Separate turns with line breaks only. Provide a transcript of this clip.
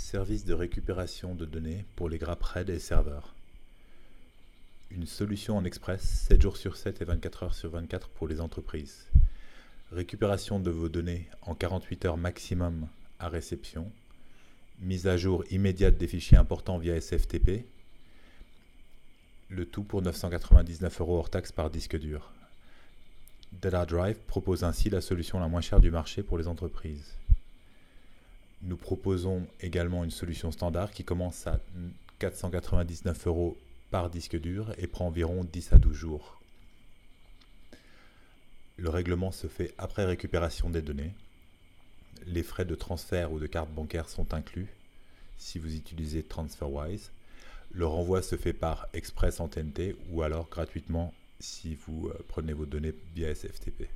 Service de récupération de données pour les grappes RAID et serveurs. Une solution en express 7 jours sur 7 et 24 heures sur 24 pour les entreprises. Récupération de vos données en 48 heures maximum à réception. Mise à jour immédiate des fichiers importants via SFTP. Le tout pour 999 euros hors taxe par disque dur. Data Drive propose ainsi la solution la moins chère du marché pour les entreprises. Nous proposons également une solution standard qui commence à 499 euros par disque dur et prend environ 10 à 12 jours. Le règlement se fait après récupération des données. Les frais de transfert ou de carte bancaire sont inclus si vous utilisez TransferWise. Le renvoi se fait par Express en TNT ou alors gratuitement si vous euh, prenez vos données via SFTP.